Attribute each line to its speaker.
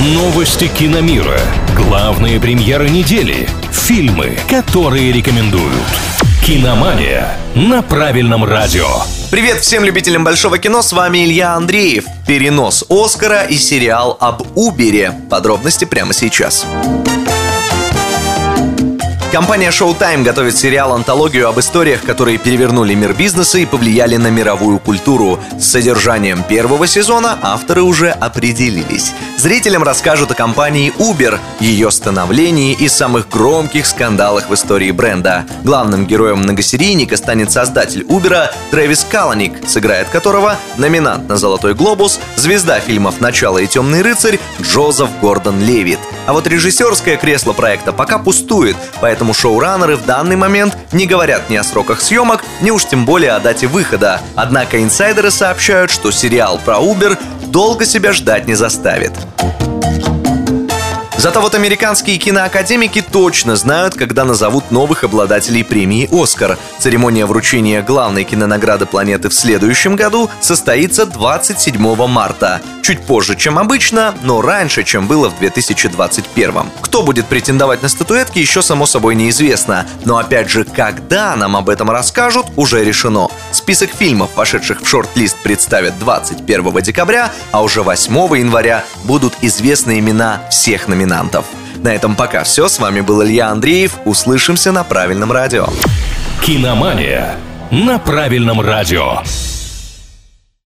Speaker 1: Новости киномира. Главные премьеры недели. Фильмы, которые рекомендуют. Киномания на правильном радио.
Speaker 2: Привет всем любителям большого кино, с вами Илья Андреев. Перенос Оскара и сериал об Убере. Подробности прямо сейчас. Компания Showtime готовит сериал-антологию об историях, которые перевернули мир бизнеса и повлияли на мировую культуру. С содержанием первого сезона авторы уже определились. Зрителям расскажут о компании Uber, ее становлении и самых громких скандалах в истории бренда. Главным героем многосерийника станет создатель Uber Трэвис Каланик, сыграет которого номинант на «Золотой глобус», звезда фильмов «Начало» и «Темный рыцарь» Джозеф Гордон Левит. А вот режиссерское кресло проекта пока пустует, поэтому шоураннеры в данный момент не говорят ни о сроках съемок, ни уж тем более о дате выхода. Однако инсайдеры сообщают, что сериал про Uber долго себя ждать не заставит. Зато вот американские киноакадемики точно знают, когда назовут новых обладателей премии «Оскар». Церемония вручения главной кинонаграды планеты в следующем году состоится 27 марта. Чуть позже, чем обычно, но раньше, чем было в 2021. Кто будет претендовать на статуэтки, еще само собой неизвестно. Но опять же, когда нам об этом расскажут, уже решено. Список фильмов, вошедших в шорт-лист, представят 21 декабря, а уже 8 января будут известны имена всех номинантов. На этом пока все. С вами был Илья Андреев. Услышимся на правильном радио.
Speaker 1: Киномания на правильном радио.